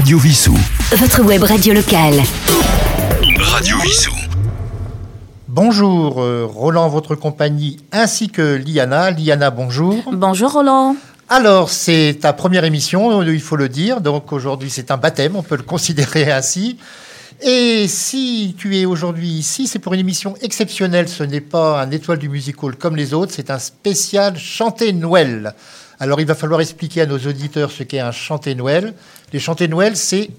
Radio Vissou. Votre web radio locale. Radio Vissou. Bonjour, euh, Roland, votre compagnie, ainsi que Liana. Liana, bonjour. Bonjour Roland. Alors, c'est ta première émission, il faut le dire. Donc aujourd'hui, c'est un baptême, on peut le considérer ainsi. Et si tu es aujourd'hui ici, c'est pour une émission exceptionnelle. Ce n'est pas un étoile du musical comme les autres, c'est un spécial chanté Noël. Alors il va falloir expliquer à nos auditeurs ce qu'est un chanté Noël. Les chantés Noël, c'est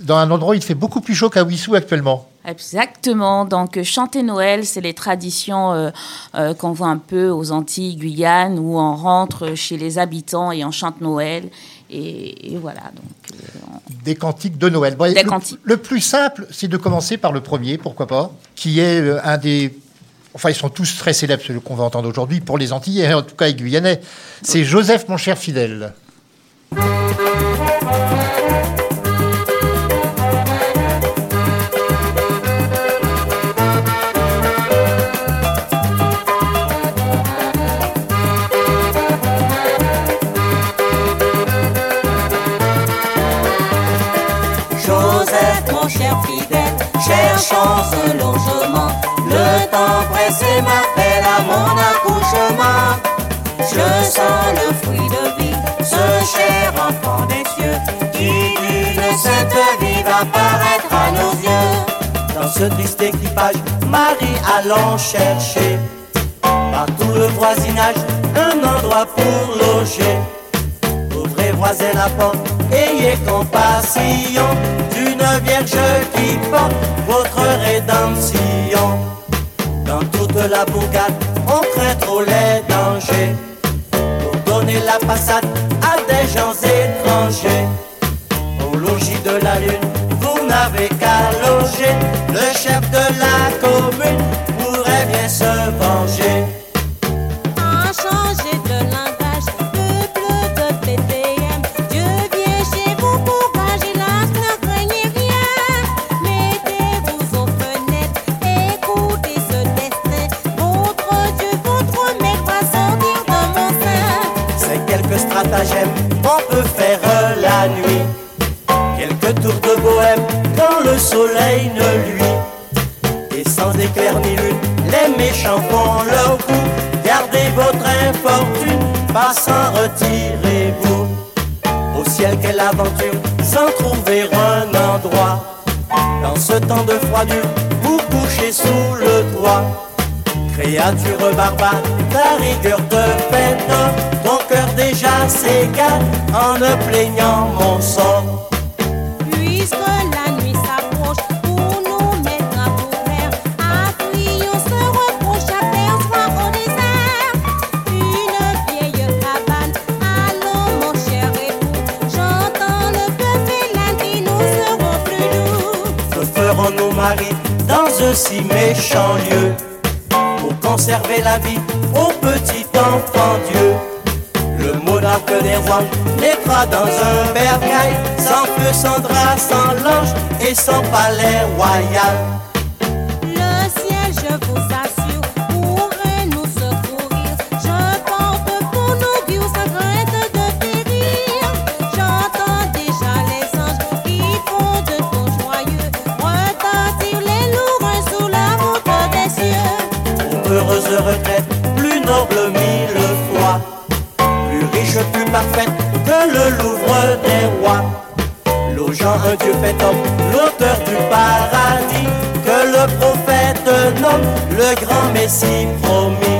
dans un endroit où il fait beaucoup plus chaud qu'à Wissou actuellement. Exactement. Donc, chanter Noël, c'est les traditions euh, euh, qu'on voit un peu aux Antilles, Guyane, où on rentre chez les habitants et on chante Noël. Et, et voilà. Donc, euh, on- Des cantiques de Noël. Bon, Des le, cantiques. le plus simple, c'est de commencer par le premier, pourquoi pas, qui est un des... Enfin, ils sont tous très célèbres, ceux qu'on va entendre aujourd'hui, pour les Antillais, en tout cas les Guyanais. C'est Joseph, mon cher fidèle. Joseph, mon cher fidèle, cherchons un logement. Le temps pressé m'appelle à mon accouchement. Je sens le fruit de vie, ce cher enfant des cieux, qui d'une sainte vie va paraître à nos yeux. Dans ce triste équipage, Marie allons chercher par tout le voisinage un endroit pour loger. Ouvrez voisin la porte, ayez compassion d'une vierge qui porte votre rédemption. Dans toute la bourgade, on craint trop les dangers pour donner la passade à des gens étrangers. Au logis de la lune, vous n'avez qu'à loger. Le chef de la commune pourrait bien se venger. Soleil ne luit. Et sans éclair ni lune, les méchants font leur coup. Gardez votre infortune, passant, retirez-vous. Au ciel, quelle aventure, sans trouver un endroit. Dans ce temps de froidure, vous couchez sous le toit. Créature barbare, ta rigueur te tort. Ton cœur déjà s'égare en ne plaignant mon sort. Si méchant lieu Pour conserver la vie au petit enfant Dieu. Le monarque des rois naîtra dans un bercail Sans feu, sans drap, sans lange et sans palais royal que le Louvre des rois. Logeant un Dieu fait homme, l'auteur du paradis Que le prophète nomme le grand Messie promis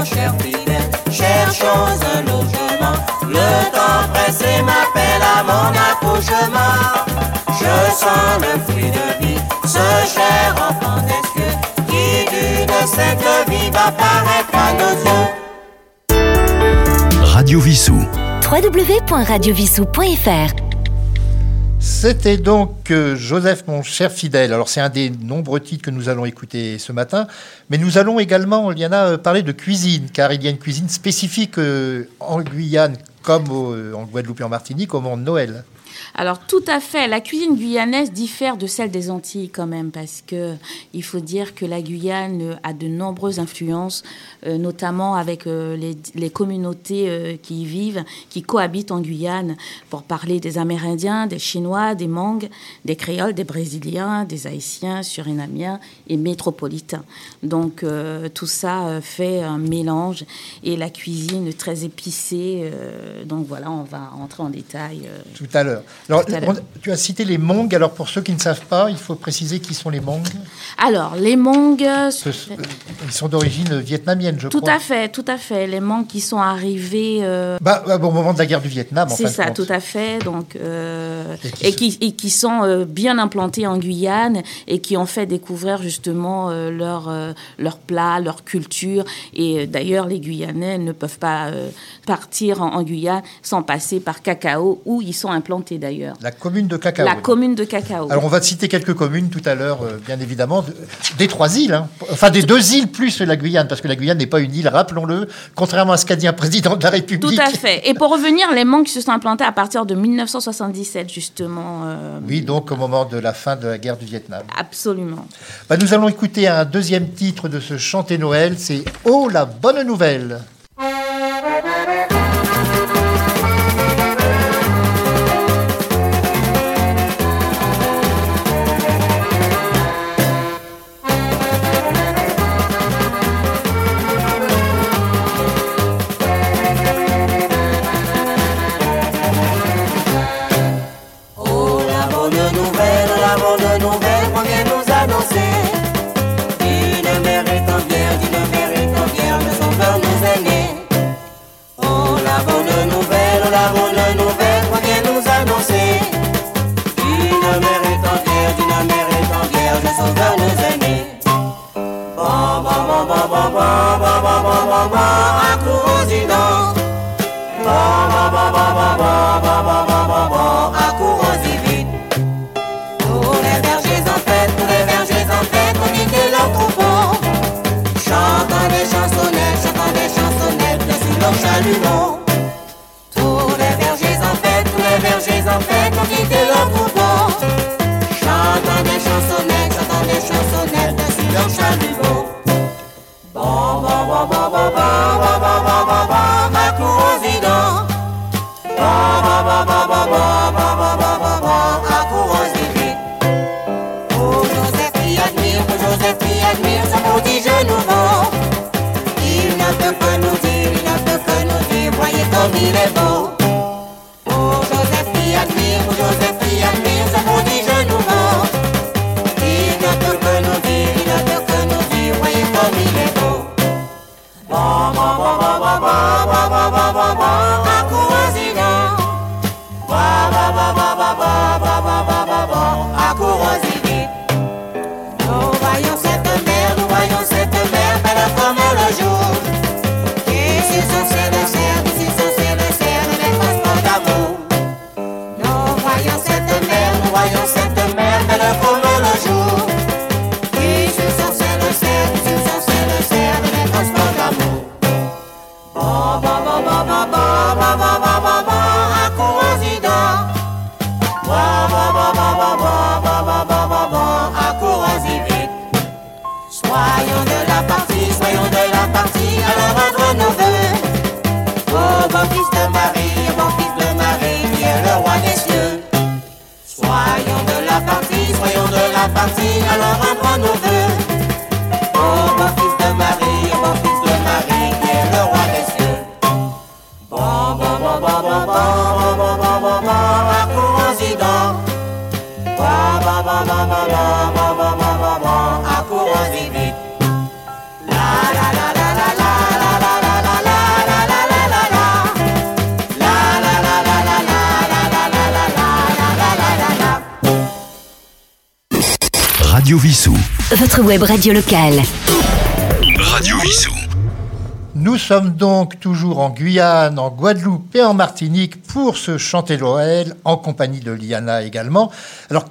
mon cher fidèle, cherchons un logement. Le temps pressé m'appelle à mon accouchement. Je sens le fruit de vie, ce cher enfant des cieux Qui d'une sainte vie va paraître à nos yeux. Radio Vissou. www.radiovissou.fr C'était donc euh, Joseph, mon cher fidèle. Alors, c'est un des nombreux titres que nous allons écouter ce matin. Mais nous allons également, Liana, euh, parler de cuisine, car il y a une cuisine spécifique euh, en Guyane, comme en Guadeloupe et en Martinique, au moment de Noël. Alors tout à fait, la cuisine guyanaise diffère de celle des Antilles quand même parce que il faut dire que la Guyane a de nombreuses influences, euh, notamment avec euh, les, communautés euh, qui y vivent, qui cohabitent en Guyane, pour parler des Amérindiens, des Chinois, des Mangues, des Créoles, des Brésiliens, des Haïtiens, Surinamiens et métropolitains. Donc tout ça fait un mélange et la cuisine très épicée. donc voilà, on va entrer en détail. Tout à l'heure. Alors, Tout on- tu as cité les Hmong. Alors, pour ceux qui ne savent pas, il faut préciser qui sont les Hmong. Alors, les Hmong, Ce- Ils sont d'origine vietnamienne, je tout crois. à fait, tout à fait. Les Hmong qui sont arrivés, euh, Bah, bah, au moment de la guerre du Vietnam, en c'est ça, compte. tout à fait. Donc, euh, Et qui et, se- qui, et qui sont euh, bien implantés en Guyane et qui ont fait découvrir justement euh, leur euh, leur plat, leur culture. Et euh, d'ailleurs, les Guyanais ne peuvent pas euh, partir en, en Guyane sans passer par Cacao, où ils sont implantés d'ailleurs. La commune de Cacao. La commune de Cacao. Alors, on va citer quelques communes tout à l'heure, euh, bien évidemment, de- des trois îles, hein. enfin des deux îles plus la Guyane, parce que la Guyane n'est pas une île, rappelons-le, contrairement à ce qu'a dit un président de la République. Tout à fait. Et pour revenir, les Hmong se sont implantés à partir de 1977, justement. euh, Oui, donc au moment de la fin de la guerre du Vietnam. Absolument. Bah, nous allons écouter un deuxième titre de ce chanté Noël, c'est Oh la bonne nouvelle. Irebo. la famille, alors apprends-nous Votre web radio locale. Radio Vissou. Nous sommes donc toujours en Guyane, en Guadeloupe et en Martinique pour se chanter Noël, en compagnie de Liana également. Alors,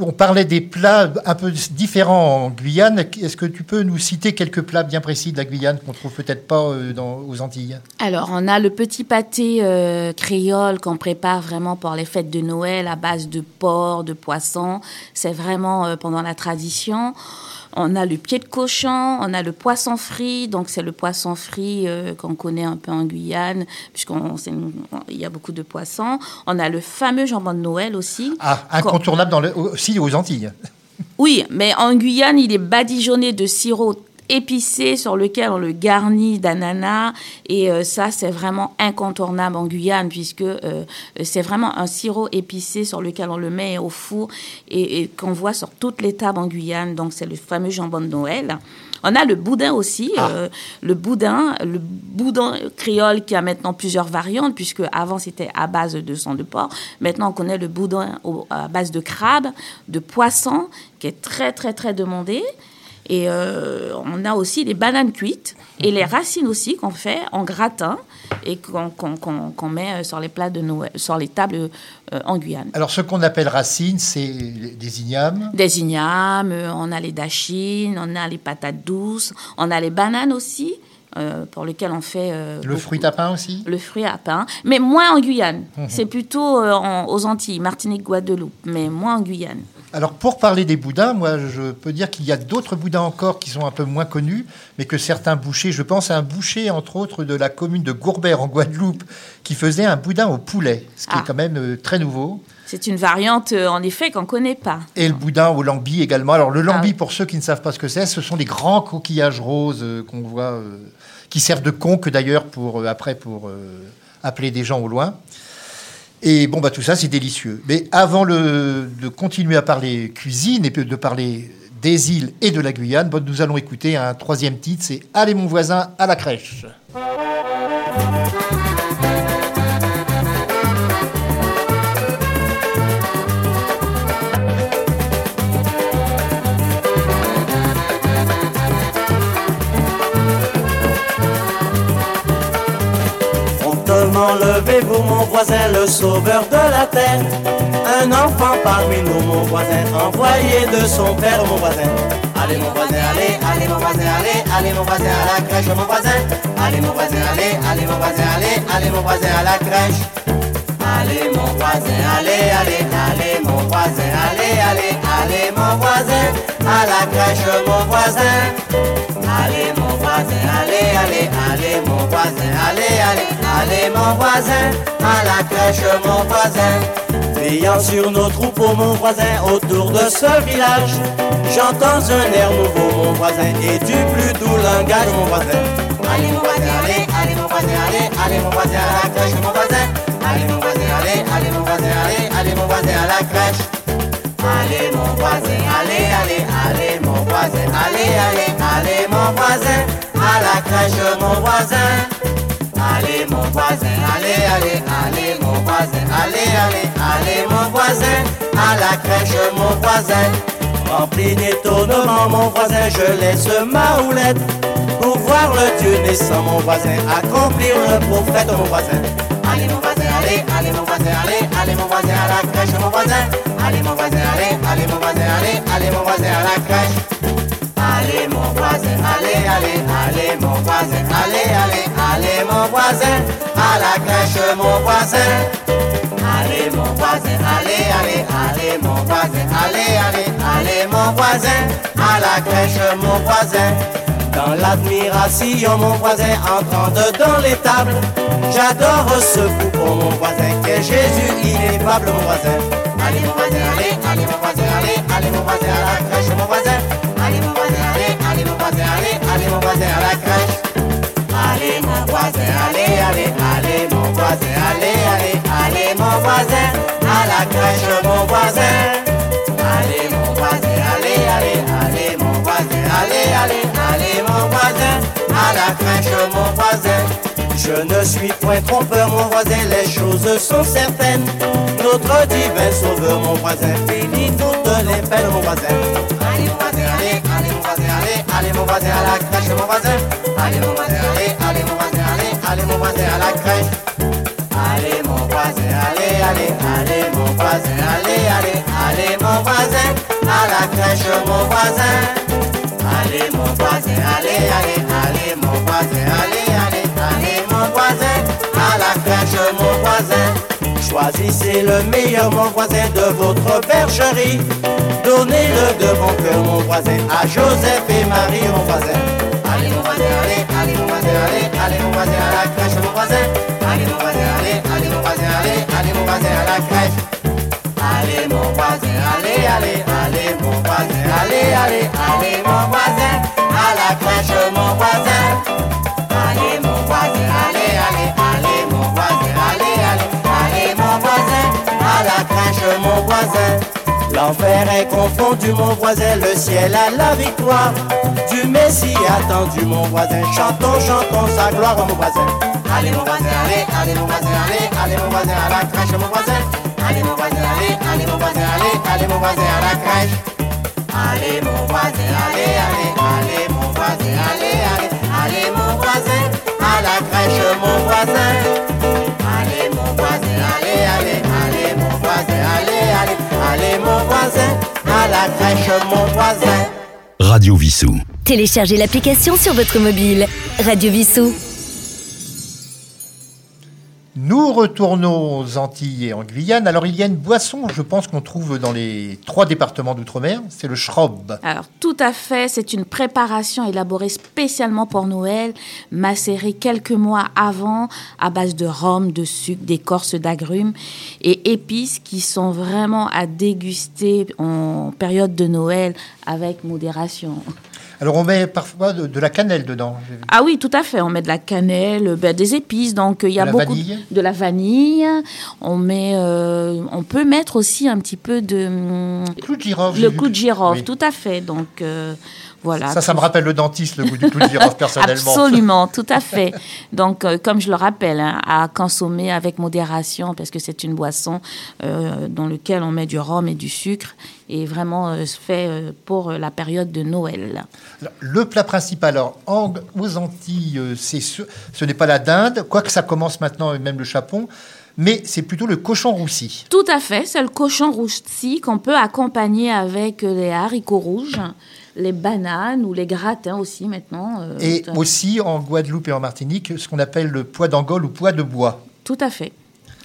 on parlait des plats un peu différents en Guyane. Est-ce que tu peux nous citer quelques plats bien précis de la Guyane qu'on trouve peut-être pas euh, aux Antilles? Alors, on a le petit pâté euh, créole qu'on prépare vraiment pour les fêtes de Noël à base de porc, de poisson. C'est vraiment euh, pendant la tradition. On a le pied de cochon, on a le poisson frit, donc c'est le poisson frit euh, qu'on connaît un peu en Guyane, puisqu'il y a beaucoup de poissons. On a le fameux jambon de Noël aussi. Ah, incontournable dans le, aussi aux Antilles. Oui, mais en Guyane, il est badigeonné de sirop épicé sur lequel on le garnit d'ananas. Et euh, ça, c'est vraiment incontournable en Guyane, puisque euh, c'est vraiment un sirop épicé sur lequel on le met au four et, qu'on voit sur toutes les tables en Guyane. Donc, c'est le fameux jambon de Noël. On a le boudin aussi, ah. euh, le boudin, le boudin créole qui a maintenant plusieurs variantes, puisque avant c'était à base de sang de porc. Maintenant on connaît le boudin à base de crabe, de poisson, qui est très très très demandé. Et euh, on a aussi les bananes cuites et les racines aussi qu'on fait en gratin et qu'on met euh, sur les plats de Noël, sur les tables euh, en Guyane. Alors ce qu'on appelle racines, c'est des ignames? Des ignames, on a les dachines, on a les patates douces, on a les bananes aussi. Pour lesquelles on fait... le fruit à pain aussi? Le fruit à pain, mais moins en Guyane. Mhm. C'est plutôt aux Antilles, Martinique, Guadeloupe, mais moins en Guyane. Alors pour parler des boudins, moi je peux dire qu'il y a d'autres boudins encore qui sont un peu moins connus, mais que certains bouchers, je pense à un boucher entre autres de la commune de Gourbert en Guadeloupe, qui faisait un boudin au poulet, ce qui est ah. quand même euh, très nouveau. C'est une variante euh, en effet qu'on ne connaît pas. Et le boudin au lambi également. Alors le lambi, ah pour ceux qui ne savent pas ce que c'est, ce sont des grands coquillages roses euh, qu'on voit, qui servent de conque d'ailleurs pour après pour appeler des gens au loin. Et bon, bah, tout ça, c'est délicieux. Mais avant de continuer à parler cuisine et de parler des îles et de la Guyane, bah, nous allons écouter un troisième titre, c'est Allez mon voisin à la crèche. Levez-vous mon voisin, le sauveur de la terre. Un enfant parmi nous, mon voisin, envoyé de son père, mon voisin. Allez mon voisin, allez, allez mon voisin, allez, allez mon voisin à la crèche, mon voisin. Allez mon voisin, allez, allez mon voisin, allez, allez mon voisin à la crèche. Allez mon voisin, allez, allez, allez mon voisin, allez, allez, allez mon voisin à la crèche, mon voisin. Allez mon allez, allez, allez mon voisin, allez, allez, allez mon voisin à la crèche, mon voisin. Veillant sur nos troupeaux, mon voisin, autour de ce village. J'entends un air nouveau, mon voisin, et du plus doux langage, mon voisin. Allez mon voisin, allez, allez mon voisin, allez, allez mon voisin à la crèche, mon voisin. Allez mon voisin, allez, allez mon voisin, allez, allez mon voisin à la crèche. Allez mon voisin, allez, allez, allez mon voisin, allez, allez, allez mon voisin à la crèche, mon voisin. Allez mon voisin, allez, allez, allez mon voisin, allez, allez, allez mon voisin à la crèche, mon voisin. Rempli d'étonnement, mon voisin, je laisse ma houlette pour voir le Dieu naissant, mon voisin, accomplir le prophète, mon voisin. Allez mon voisin, allez, allez mon voisin, allez, allez mon voisin à la crèche, mon voisin. Allez mon voisin, allez, allez mon voisin, allez, allez mon voisin à la crèche. Allez mon voisin, allez, allez, allez mon voisin, allez, allez, allez mon voisin à la crèche, mon voisin. Allez mon voisin, allez, allez, allez mon voisin, allez, allez, allez mon voisin à la crèche, mon voisin. Dans l'admiration, mon voisin entrant dedans les tables. J'adore ce fou pour mon voisin, qui est Jésus mon voisin. Allez, mon voisin, allez, allez, mon voisin, allez, allez, mon voisin à la crèche, crèche, mon voisin. Allez, mon voisin, allez, allez, allez, mon voisin, allez, allez, allez, mon voisin, à la crèche, mon voisin. Je ne suis point trompeur, mon voisin, les choses sont certaines. Notre divin sauveur, mon voisin, finit toutes les peines, mon voisin. Allez, mon voisin, allez, allez, mon voisin, allez, allez, mon voisin, à la crèche, mon voisin. Allez, mon voisin, allez, allez, mon voisin. voisin à la crèche. Allez, allez, allez mon voisin, à la crèche mon voisin. Allez mon voisin, allez, allez, allez mon voisin, allez, allez, allez mon voisin, à la crèche mon voisin. Choisissez le meilleur mon voisin de votre bergerie. Donnez-le de bon cœur mon voisin à Joseph et Marie mon voisin. Allez mon voisin, allez, allez mon voisin, allez, allez mon voisin à la crèche allez, mon voisin à la crèche mon voisin. Allez mon voisin, allez, allez, allez mon voisin, allez, allez, allez mon voisin à la crèche mon voisin. L'enfer est confondu, mon voisin, le ciel a la victoire. Du Messie attendu, mon voisin. Chantons, chantons sa gloire, mon voisin. Allez, mon voisin, allez, allez, mon voisin, allez, allez, mon voisin, à la crèche, mon voisin. Allez, mon voisin, allez, allez, mon voisin, allez, allez, mon voisin, à la crèche. Allez, mon voisin, allez, allez, allez, mon voisin, allez, allez, allez, mon voisin, à la crèche, mon voisin. Allez, mon voisin, allez, allez, allez, mon voisin, allez, allez, allez, mon voisin, à la crèche, mon voisin. Radio Vissou. Téléchargez l'application sur votre mobile. Radio Vissou. Nous retournons aux Antilles et en Guyane. Alors, il y a une boisson, je pense, qu'on trouve dans les trois départements d'outre-mer. C'est le schrob. Alors, tout à fait, c'est une préparation élaborée spécialement pour Noël, macérée quelques mois avant à base de rhum, de sucre, d'écorce d'agrumes et épices qui sont vraiment à déguster en période de Noël avec modération. Alors, on met parfois de, de la cannelle dedans. Ah oui, tout à fait. On met de la cannelle, ben, des épices, donc il y a la beaucoup vanille de la vanille. On met, euh, on peut mettre aussi un petit peu de hum, Clou de girofle. le clou de girofle, Oui. tout à fait. Donc euh, voilà. Ça, ça me rappelle le dentiste, le goût du clou de girofle, personnellement. Absolument, tout à fait. Donc, euh, comme je le rappelle, hein, à consommer avec modération, parce que c'est une boisson euh, dans laquelle on met du rhum et du sucre, et vraiment euh, fait euh, pour la période de Noël. Alors, Le plat principal, alors, en- aux Antilles, c'est ce, ce n'est pas la dinde, quoique ça commence maintenant, et même le chapon, mais c'est plutôt le cochon roussi. Tout à fait, c'est le cochon roussi qu'on peut accompagner avec les haricots rouges, les bananes ou les gratins aussi maintenant. euh, Et aussi, en Guadeloupe et en Martinique, ce qu'on appelle le pois d'Angole ou pois de bois. Tout à fait.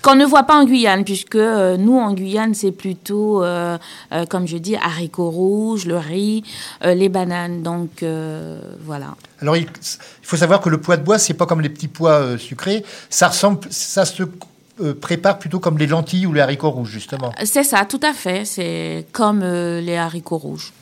Qu'on ne voit pas en Guyane, puisque euh, nous, en Guyane, c'est plutôt, euh, comme je dis, haricots rouges, le riz, les bananes. Donc, voilà. Alors, il, faut savoir que le pois de bois, c'est pas comme les petits pois sucrés. Ça ressemble, ça se euh, prépare plutôt comme les lentilles ou les haricots rouges, justement. C'est ça, tout à fait. C'est comme euh, les haricots rouges.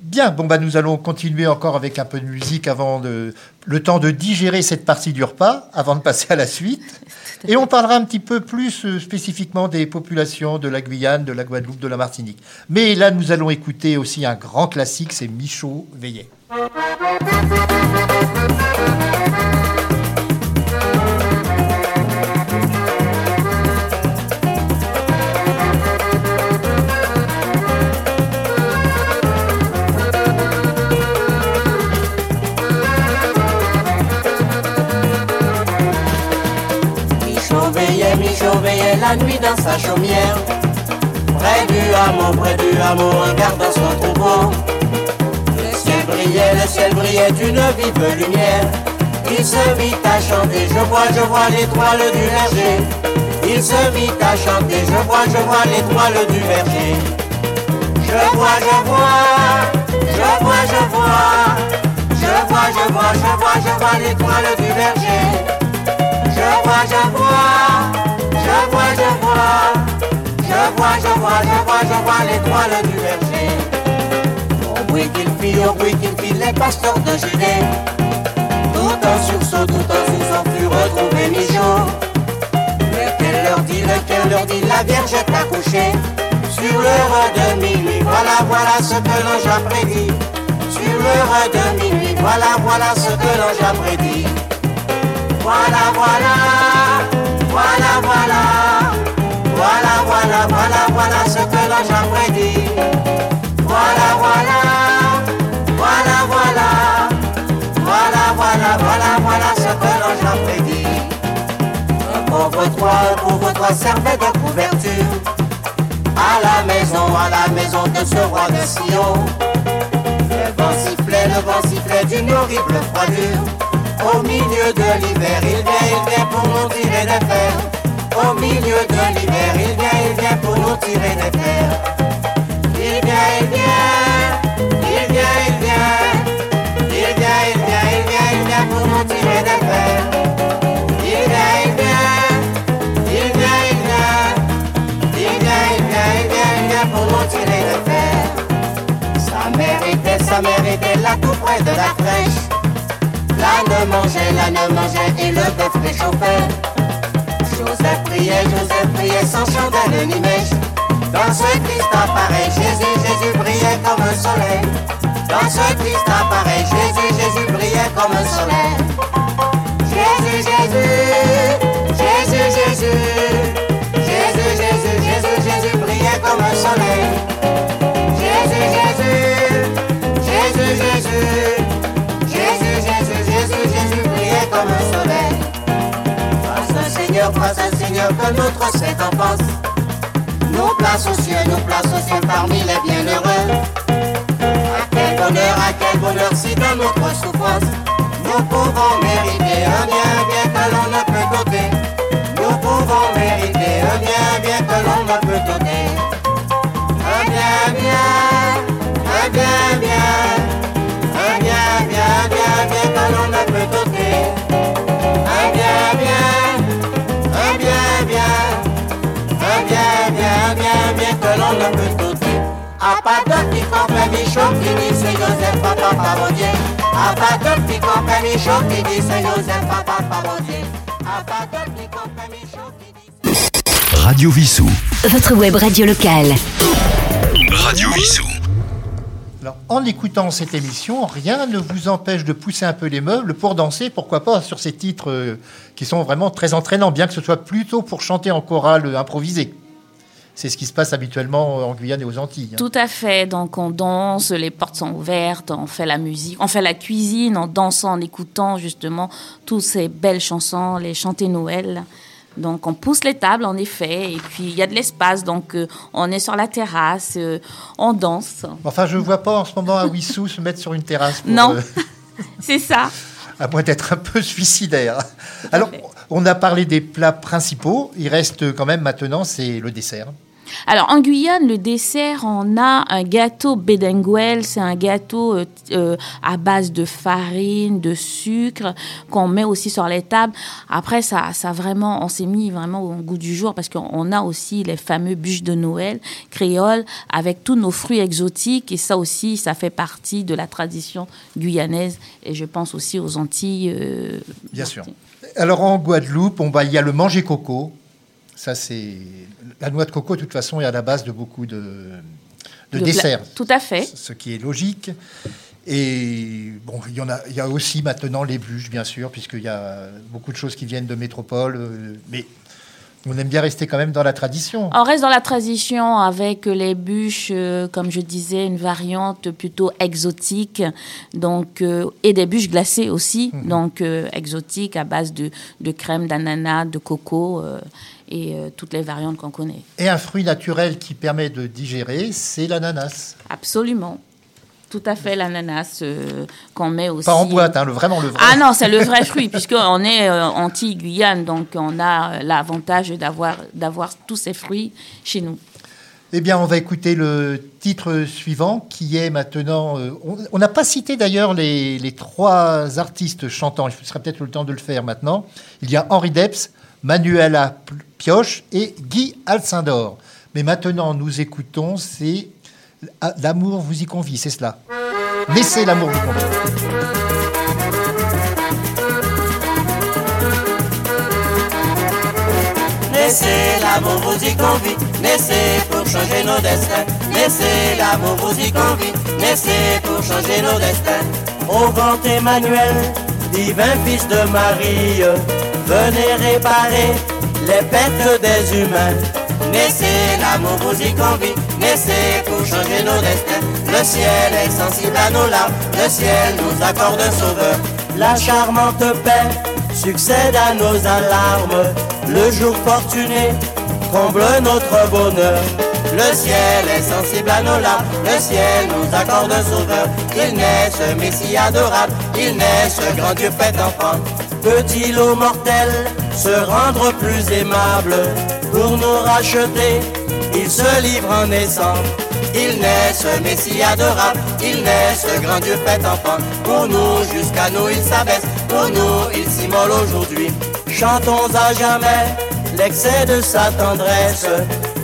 Bien, bon bah nous allons continuer encore avec un peu de musique avant de le temps de digérer cette partie du repas avant de passer à la suite. Et on parlera un petit peu plus euh, spécifiquement des populations de la Guyane, de la Guadeloupe, de la Martinique. Mais là, nous allons écouter aussi un grand classique, c'est Michaud Veillet. Michaud veillait, Michaud veillait la nuit dans sa chaumière. Près du hameau, près du hameau, regardant son troupeau. Le ciel brillait, le ciel brillait d'une vive lumière. Il se mit à chanter, je vois, je vois l'étoile du verger. Il se mit à chanter, je vois, je vois l'étoile du verger. Je vois, je vois, je vois, je vois. Je vois, je vois, je vois, je vois l'étoile du verger. Je vois, je vois, vois, je vois, je vois, je vois, je vois, je vois l'étoile du verger. Au bruit qu'il fit, au bruit qu'il fit, les pasteurs de Judée, tout en sursaut, tout en sursaut, fut retrouvé Michaud. Lequel leur dit, lequel leur dit, la Vierge est accouchée. Sur l'heure de minuit, voilà, voilà ce que l'ange a prédit. Sur l'heure de minuit, voilà, voilà ce que l'ange a prédit. Voilà, voilà, voilà, voilà, voilà, voilà, voilà, voilà ce que l'ange a prédit. Voilà, voilà, voilà, voilà, voilà, voilà, voilà, voilà ce que l'ange a prédit. Couvre-toi, couvre-toi, servait de couverture. À la maison, à la maison de ce roi de Sion. Le vent sifflait, le vent sifflait d'une horrible froidure. Au milieu de l'hiver, il vient, il vient pour nous tirer fers. Au milieu de l'hiver, il vient, il vient pour nous tirer fers. Il vient, il vient, il vient, il vient. Il vient, il vient, il vient, il vient pour nous tirer fers. Ça méritait, ça méritait là tout près de la crèche. Là ne mangeait, là ne mangeait et le bœuf réchauffait. Joseph priait, Joseph priait sans chandelle ni mèche. Dans ce Christ apparaît Jésus, Jésus brillait comme un soleil. Dans ce Christ apparaît Jésus, Jésus brillait comme un soleil. Jésus, Jésus, Jésus, Jésus, Jésus, Jésus, Jésus, Jésus brillait comme un soleil. Grâce au Seigneur, que nous place aux cieux, nous place aux cieux parmi les bienheureux. À quel bonheur, à quel bonheur si dans notre souffrance, nous pouvons mériter un bien, bien que l'on ne peut doter. Nous pouvons mériter un bien, bien que l'on ne peut doter. Un bien, bien, un bien, bien, un bien, bien. Bien, bien, bien que l'on ne peut doter. A pas de petit copain Michon qui dit c'est Joseph Papa Parodier. A pas de petit copain Michon qui dit c'est Joseph Papa Parodier. A pas de petit copain Michon qui dit Radio Vissou. Votre web radio locale. Radio Vissou. Alors, en écoutant cette émission, rien ne vous empêche de pousser un peu les meubles pour danser, pourquoi pas, sur ces titres euh, qui sont vraiment très entraînants, bien que ce soit plutôt pour chanter en chorale euh, improvisé. C'est ce qui se passe habituellement en Guyane et aux Antilles. hein. Tout à fait. Donc on danse, les portes sont ouvertes, on fait la musique, on fait la cuisine en dansant, en écoutant justement toutes ces belles chansons, les chanter Noël. Donc on pousse les tables en effet, et puis il y a de l'espace, donc euh, on est sur la terrasse, euh, on danse. Enfin, je ne vois pas en ce moment à Wissou se mettre sur une terrasse. pour, Non. euh, C'est ça. à moins d'être un peu suicidaire. Alors, fait. on a parlé des plats principaux. Il reste quand même maintenant, c'est le dessert. Alors en Guyane, le dessert, on a un gâteau bedenguel. C'est un gâteau euh, euh, à base de farine, de sucre qu'on met aussi sur les tables. Après, ça, ça vraiment, on s'est mis vraiment au goût du jour parce qu'on on a aussi les fameux bûches de Noël créoles avec tous nos fruits exotiques et ça aussi, ça fait partie de la tradition guyanaise et je pense aussi aux Antilles. euh, Bien sûr. Alors, en Guadeloupe, on va, il y a le manger coco. Ça, c'est. La noix de coco, de toute façon, est à la base de beaucoup de, de de pla- desserts. Tout à fait. ce qui est logique. Et bon, il y en a, il y a aussi maintenant les bûches, bien sûr, puisqu'il y a beaucoup de choses qui viennent de métropole. euh, Mais on aime bien rester quand même dans la tradition. On reste dans la tradition avec les bûches, euh, comme je disais, une variante plutôt exotique, donc euh, et des bûches glacées aussi, donc euh, exotiques à base de, de crème d'ananas, de coco et euh, toutes les variantes qu'on connaît. Et un fruit naturel qui permet de digérer, c'est l'ananas. Absolument, tout à fait l'ananas euh, qu'on met aussi. Pas en boîte, hein, le, vraiment le vrai. Ah non, c'est le vrai fruit, puisqu'on est euh, anti-Guyane, donc on a euh, l'avantage d'avoir d'avoir tous ces fruits chez nous. Eh bien, on va écouter le titre suivant qui est maintenant. euh, on- n'a pas cité d'ailleurs les, les trois artistes chantants. Il serait peut-être le temps de le faire maintenant. Il y a Henri Depps, Manuela Pioche et Guy Alcindor. Mais maintenant, nous écoutons, c'est Ah, L'amour vous y convie, c'est cela. Laissez l'amour vous convier. Laissez l'amour vous y convie, laissez pour changer nos destins. Laissez l'amour vous y convie, laissez pour changer nos destins. Ô grand Emmanuel, divin fils de Marie, venez réparer les pertes des humains. Laissez l'amour vous y convie, laissez pour changer nos destins. Le ciel est sensible à nos larmes, le ciel nous accorde un sauveur. La charmante paix succède à nos alarmes. Le jour fortuné comble notre bonheur. Le ciel est sensible à nos larmes, le ciel nous accorde sauveur. Il naît ce Messie adorable, il naît ce grand Dieu fait enfant. Peut-il au mortel se rendre plus aimable pour nous racheter? Il se livre en naissant. Il naît ce Messie adorable, il naît ce grand Dieu fait enfant. Pour nous, jusqu'à nous, il s'abaisse, pour nous, il s'immole aujourd'hui. Chantons à jamais l'excès de sa tendresse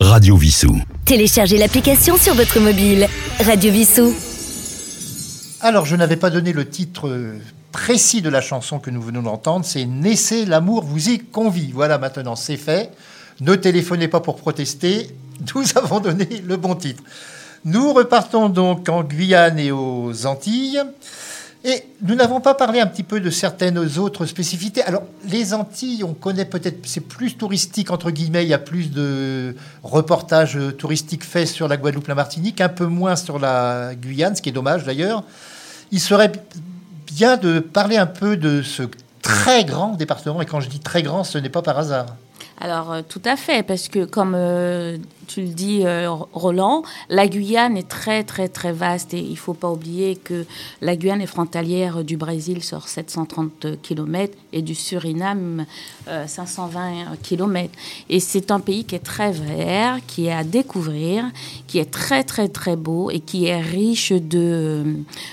Radio Vissou. Téléchargez l'application sur votre mobile. Radio Vissou. Alors, je n'avais pas donné le titre euh, précis de la chanson que nous venons d'entendre. C'est Naissez l'amour vous y convie. Voilà, maintenant, c'est fait. Ne téléphonez pas pour protester. Nous avons donné le bon titre. Nous repartons donc en Guyane et aux Antilles. Et nous n'avons pas parlé un petit peu de certaines autres spécificités. Alors, les Antilles, on connaît peut-être, c'est plus touristique, entre guillemets, il y a plus de reportages touristiques faits sur la Guadeloupe, la Martinique, un peu moins sur la Guyane, ce qui est dommage d'ailleurs. Il serait bien de parler un peu de ce très grand département, et quand je dis très grand, ce n'est pas par hasard. Alors, euh, tout à fait, parce que comme euh, tu le dis, euh, Roland, la Guyane est très, très, très vaste et il ne faut pas oublier que la Guyane est frontalière du Brésil sur 730 km et du Suriname euh, 520 km. Et c'est un pays qui est très vert, qui est à découvrir, qui est très, très, très beau et qui est riche de,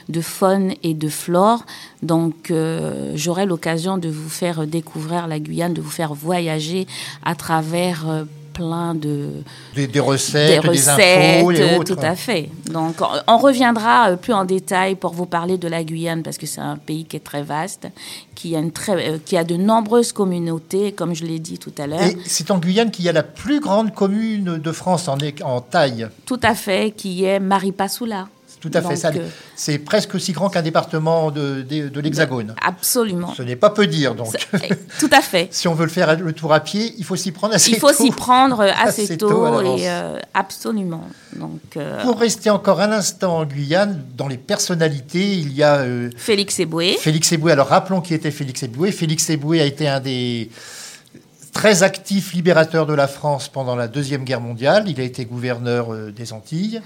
de faune et de flore. Donc, euh, j'aurai l'occasion de vous faire découvrir la Guyane, de vous faire voyager à travers euh, plein de Des, des recettes, des des, recettes, infos et autres. tout à fait. Donc, on- reviendra euh, plus en détail pour vous parler de la Guyane parce que c'est un pays qui est très vaste, qui a, une très, euh, qui a de nombreuses communautés, comme je l'ai dit tout à l'heure. Et c'est en Guyane qu'il y a la plus grande commune de France en taille. Tout à fait, qui est Maripasoula. Tout à fait. Ça. euh, C'est presque aussi grand qu'un département de, de- de l'Hexagone. Absolument. Ce n'est pas peu dire, donc. Eh, Tout à fait. si on veut le faire le tour à pied, il faut s'y prendre assez Il faut tôt. s'y prendre assez, Assez tôt, tôt et euh, absolument. Donc, euh, Pour rester encore un instant en Guyane, dans les personnalités, il y a euh, Félix Eboué. Félix Eboué. Alors rappelons qui était Félix Eboué. Félix Eboué a été un des très actifs libérateurs de la France pendant la Deuxième Guerre mondiale. Il a été gouverneur des Antilles.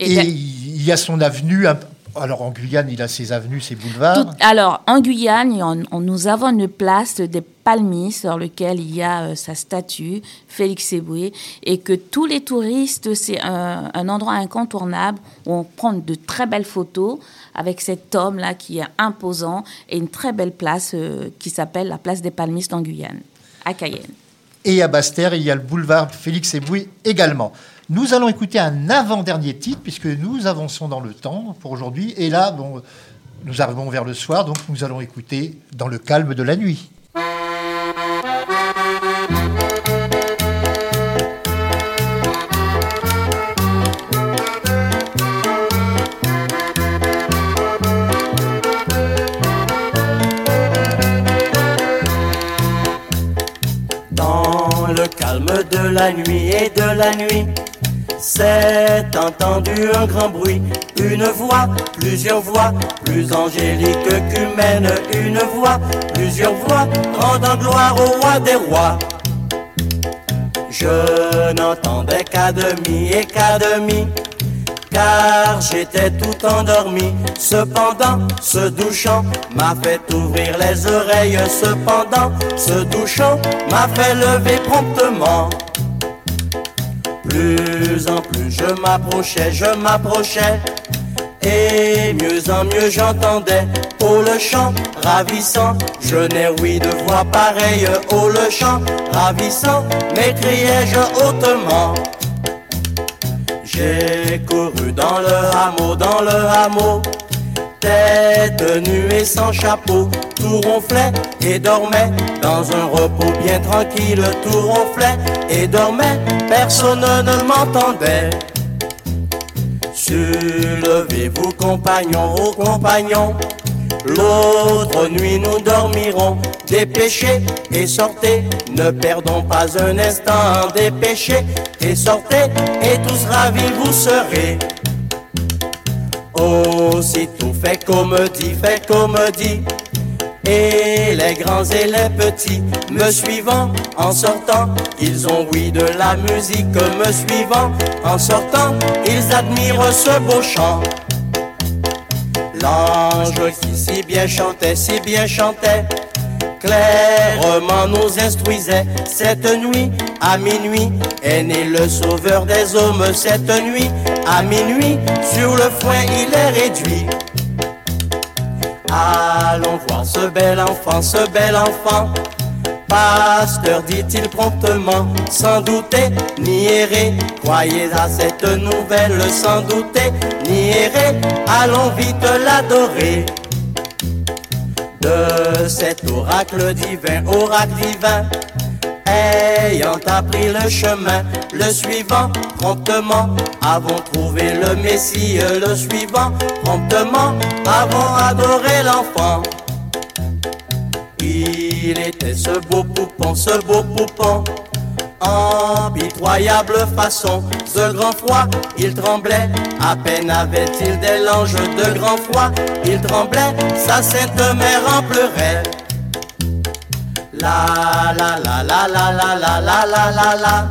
Et il y a son avenue. Alors en Guyane, il a ses avenues, ses boulevards. Tout- alors, en Guyane, on- on- nous avons une place des palmiers sur lequel il y a euh, sa statue, Félix Eboué, et que tous les touristes, c'est un, un endroit incontournable où on prend de très belles photos avec cet homme-là qui est imposant et une très belle place euh, qui s'appelle la place des palmistes en Guyane, à Cayenne. Et à Basse-Terre, il y a le boulevard Félix Eboué également. Nous allons écouter un avant-dernier titre, puisque nous avançons dans le temps pour aujourd'hui. Et là, bon, nous arrivons vers le soir, donc nous allons écouter Dans le calme de la nuit. De la nuit et de la nuit, s'est entendu un grand bruit, une voix, plusieurs voix, plus angélique qu'humaine, une voix, plusieurs voix, rendant gloire au roi des rois. Je n'entendais qu'à demi et qu'à demi, car j'étais tout endormi. Cependant, ce doux chant m'a fait ouvrir les oreilles. Cependant, ce doux chant m'a fait lever promptement. Plus en plus je m'approchais, je m'approchais. Et mieux en mieux j'entendais Oh le chant ravissant Je n'ai oui de voix pareille Oh le chant ravissant M'écriai-je hautement J'ai couru dans le hameau, dans le hameau, tête nue et sans chapeau, tout ronflait et dormait dans un repos bien tranquille, tout ronflait et dormait, personne ne m'entendait. Levez-vous compagnons, ô compagnons, l'autre nuit nous dormirons, dépêchez et sortez, ne perdons pas un instant, dépêchez et sortez, et tous ravis vous serez. Oh, si tout fait comme dit, fait comme dit, et les grands et les petits me suivant en sortant, ils ont oui de la musique me suivant en sortant, ils admirent ce beau chant. L'ange qui si bien chantait, si bien chantait, clairement nous instruisait. Cette nuit, à minuit, est né le sauveur des hommes. Cette nuit, à minuit, sur le foin, il est réduit. Allons voir ce bel enfant, ce bel enfant. Pasteur, dit-il promptement, sans douter ni errer. Croyez à cette nouvelle, sans douter ni errer. Allons vite l'adorer. De cet oracle divin, oracle divin, ayant appris le chemin, le suivant promptement, avons trouvé le Messie, le suivant promptement, avons adoré l'enfant. Il était ce beau poupon, ce beau poupon, en pitoyable façon, de grand froid, il tremblait, à peine avait-il des langes de grand froid, il tremblait, sa sainte mère en pleurait. La la la la la la la la la la La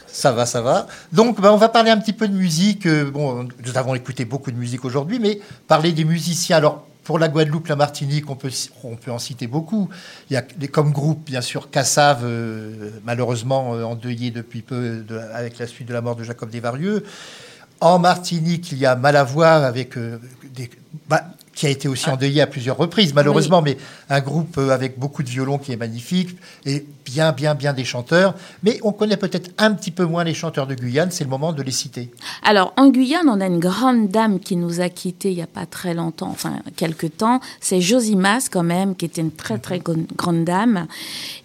Ça va, ça va. Donc, ben, on va parler un petit peu de musique. Euh, Bon, nous avons écouté beaucoup de musique aujourd'hui, mais parler des musiciens. Alors, pour la Guadeloupe, la Martinique, on peut, on peut en citer beaucoup. Il y a comme groupe, bien sûr, Cassave, euh, malheureusement euh, endeuillé depuis peu de- avec la suite de la mort de Jacob Desvarieux. En Martinique, il y a Malavoie avec euh, des, bah, qui a été aussi endeuillé à plusieurs reprises, malheureusement, mais un groupe euh, avec beaucoup de violons qui est magnifique et bien, bien, bien des chanteurs. Mais on connaît peut-être un petit peu moins les chanteurs de Guyane. C'est le moment de les citer. Alors, en Guyane, on a une grande dame qui nous a quittés il n'y a pas très longtemps, enfin, quelques temps. C'est Josimas, quand même, qui était une très, très gon- grande dame.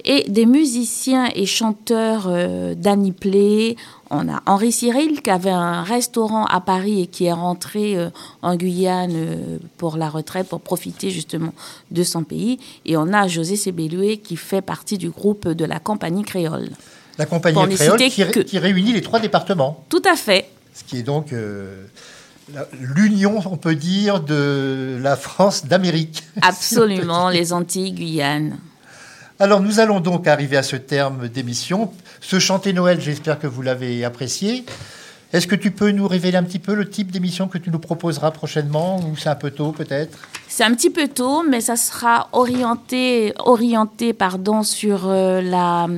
Et des musiciens et chanteurs euh, d'Annie Play. On a Henri Cyril, qui avait un restaurant à Paris et qui est rentré euh, en Guyane euh, pour la retraite, pour profiter justement de son pays. Et on a José Sébélué, qui fait partie du groupe de la compagnie créole. La compagnie Pour créole qui, ré- que- qui réunit les trois départements, Tout à fait. ce qui est donc euh, l'union, on peut dire, de la France d'Amérique. Absolument, les Antilles, Guyane. Alors nous allons donc arriver à ce terme d'émission. Ce chanter Noël, j'espère que vous l'avez apprécié. Est-ce que tu peux nous révéler un petit peu le type d'émission que tu nous proposeras prochainement ou c'est un peu tôt peut-être? C'est un petit peu tôt, mais ça sera orienté, orienté pardon, sur euh, la,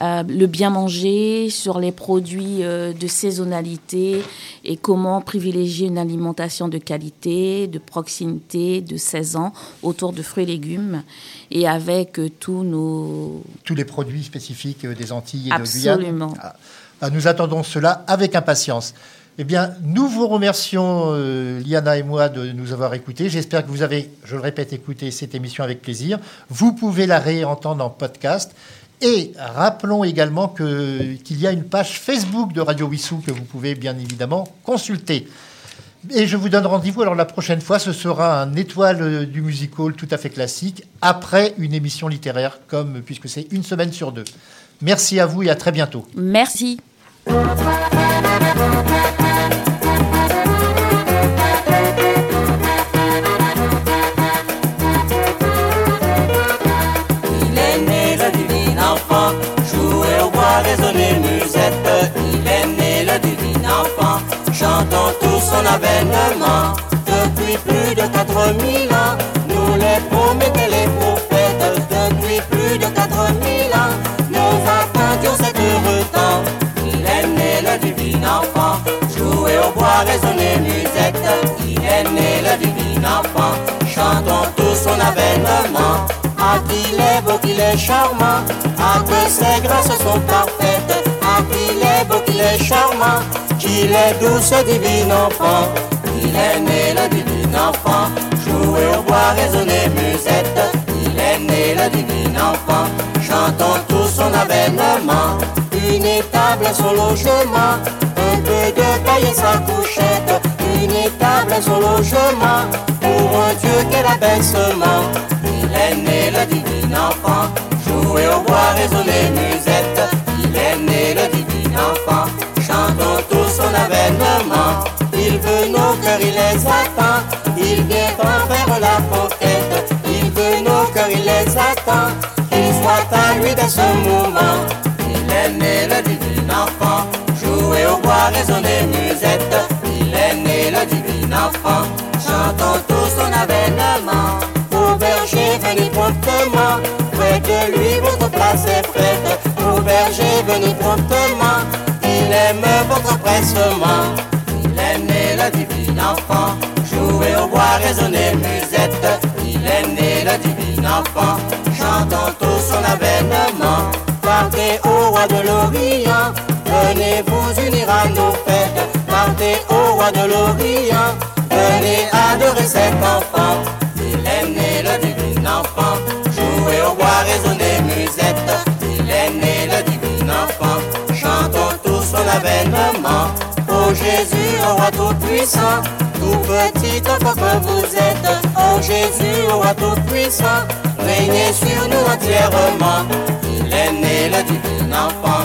euh, le bien manger, sur les produits euh, de saisonnalité et comment privilégier une alimentation de qualité, de proximité, de saison autour de fruits et légumes et avec tous nos... Tous les produits spécifiques des Antilles et de Guyane? Absolument. Ah. Ah, Nous attendons cela avec impatience. Eh bien, nous vous remercions, euh, Liana et moi, de nous avoir écoutés. J'espère que vous avez, je le répète, écouté cette émission avec plaisir. Vous pouvez la réentendre en podcast. Et rappelons également qu'il y a une page Facebook de Radio Wissou que vous pouvez bien évidemment consulter. Et je vous donne rendez-vous. Alors la prochaine fois, ce sera un étoile euh, du musical tout à fait classique, après une émission littéraire, comme puisque c'est une semaine sur deux. Merci à vous et à très bientôt. Merci. Il est né le divin enfant, jouez au bois, résonnez musette. Il est né le divin enfant, chantons tous son avènement. Depuis plus de 4000 ans, nous les promettons. Résonner musette. Il est né le divin enfant, chantons tous son avènement. Ah qu'il est beau, qu'il est charmant, ah que ses grâces sont parfaites. Ah qu'il est beau, qu'il est charmant, qu'il est doux ce divin enfant. Il est né le divin enfant, jouer au bois, résonner musette. Il est né le divin enfant, chantons tous son avènement. Une étable logement, un peu de paille et sa couchette. Une son logement, pour un Dieu qu'est l'abaissement. Il est né le divin enfant, jouer au bois, résonner musette. Il est né le divin enfant, chantons tous son avènement. Il veut nos cœurs, il les attend, il vient en faire la conquête. Il veut nos cœurs, il les attend, qu'il soit à lui dès ce moment. Il est né le jouer au bois, résonner musette. Il est né le divin enfant, chantons tous son avènement. Au berger, venez promptement, près de lui votre place est prête. Au berger, venez promptement, il aime votre pressement. Il est né le divin enfant, jouer au bois, résonner musette. Il est né le divin enfant, chantons tous son avènement. Partez au roi de l'Orient, venez vous unir à nos fêtes. Partez au roi de l'Orient, venez adorer cet enfant. Il est né le divin enfant, jouer au bois, résonner musette. Il est né le divin enfant, chantons tous son avènement. Ô Jésus, au roi tout-puissant, tout petit enfant que vous êtes. Ô Jésus, au roi tout-puissant, régnez sur nous entièrement. Il est né le divin enfant,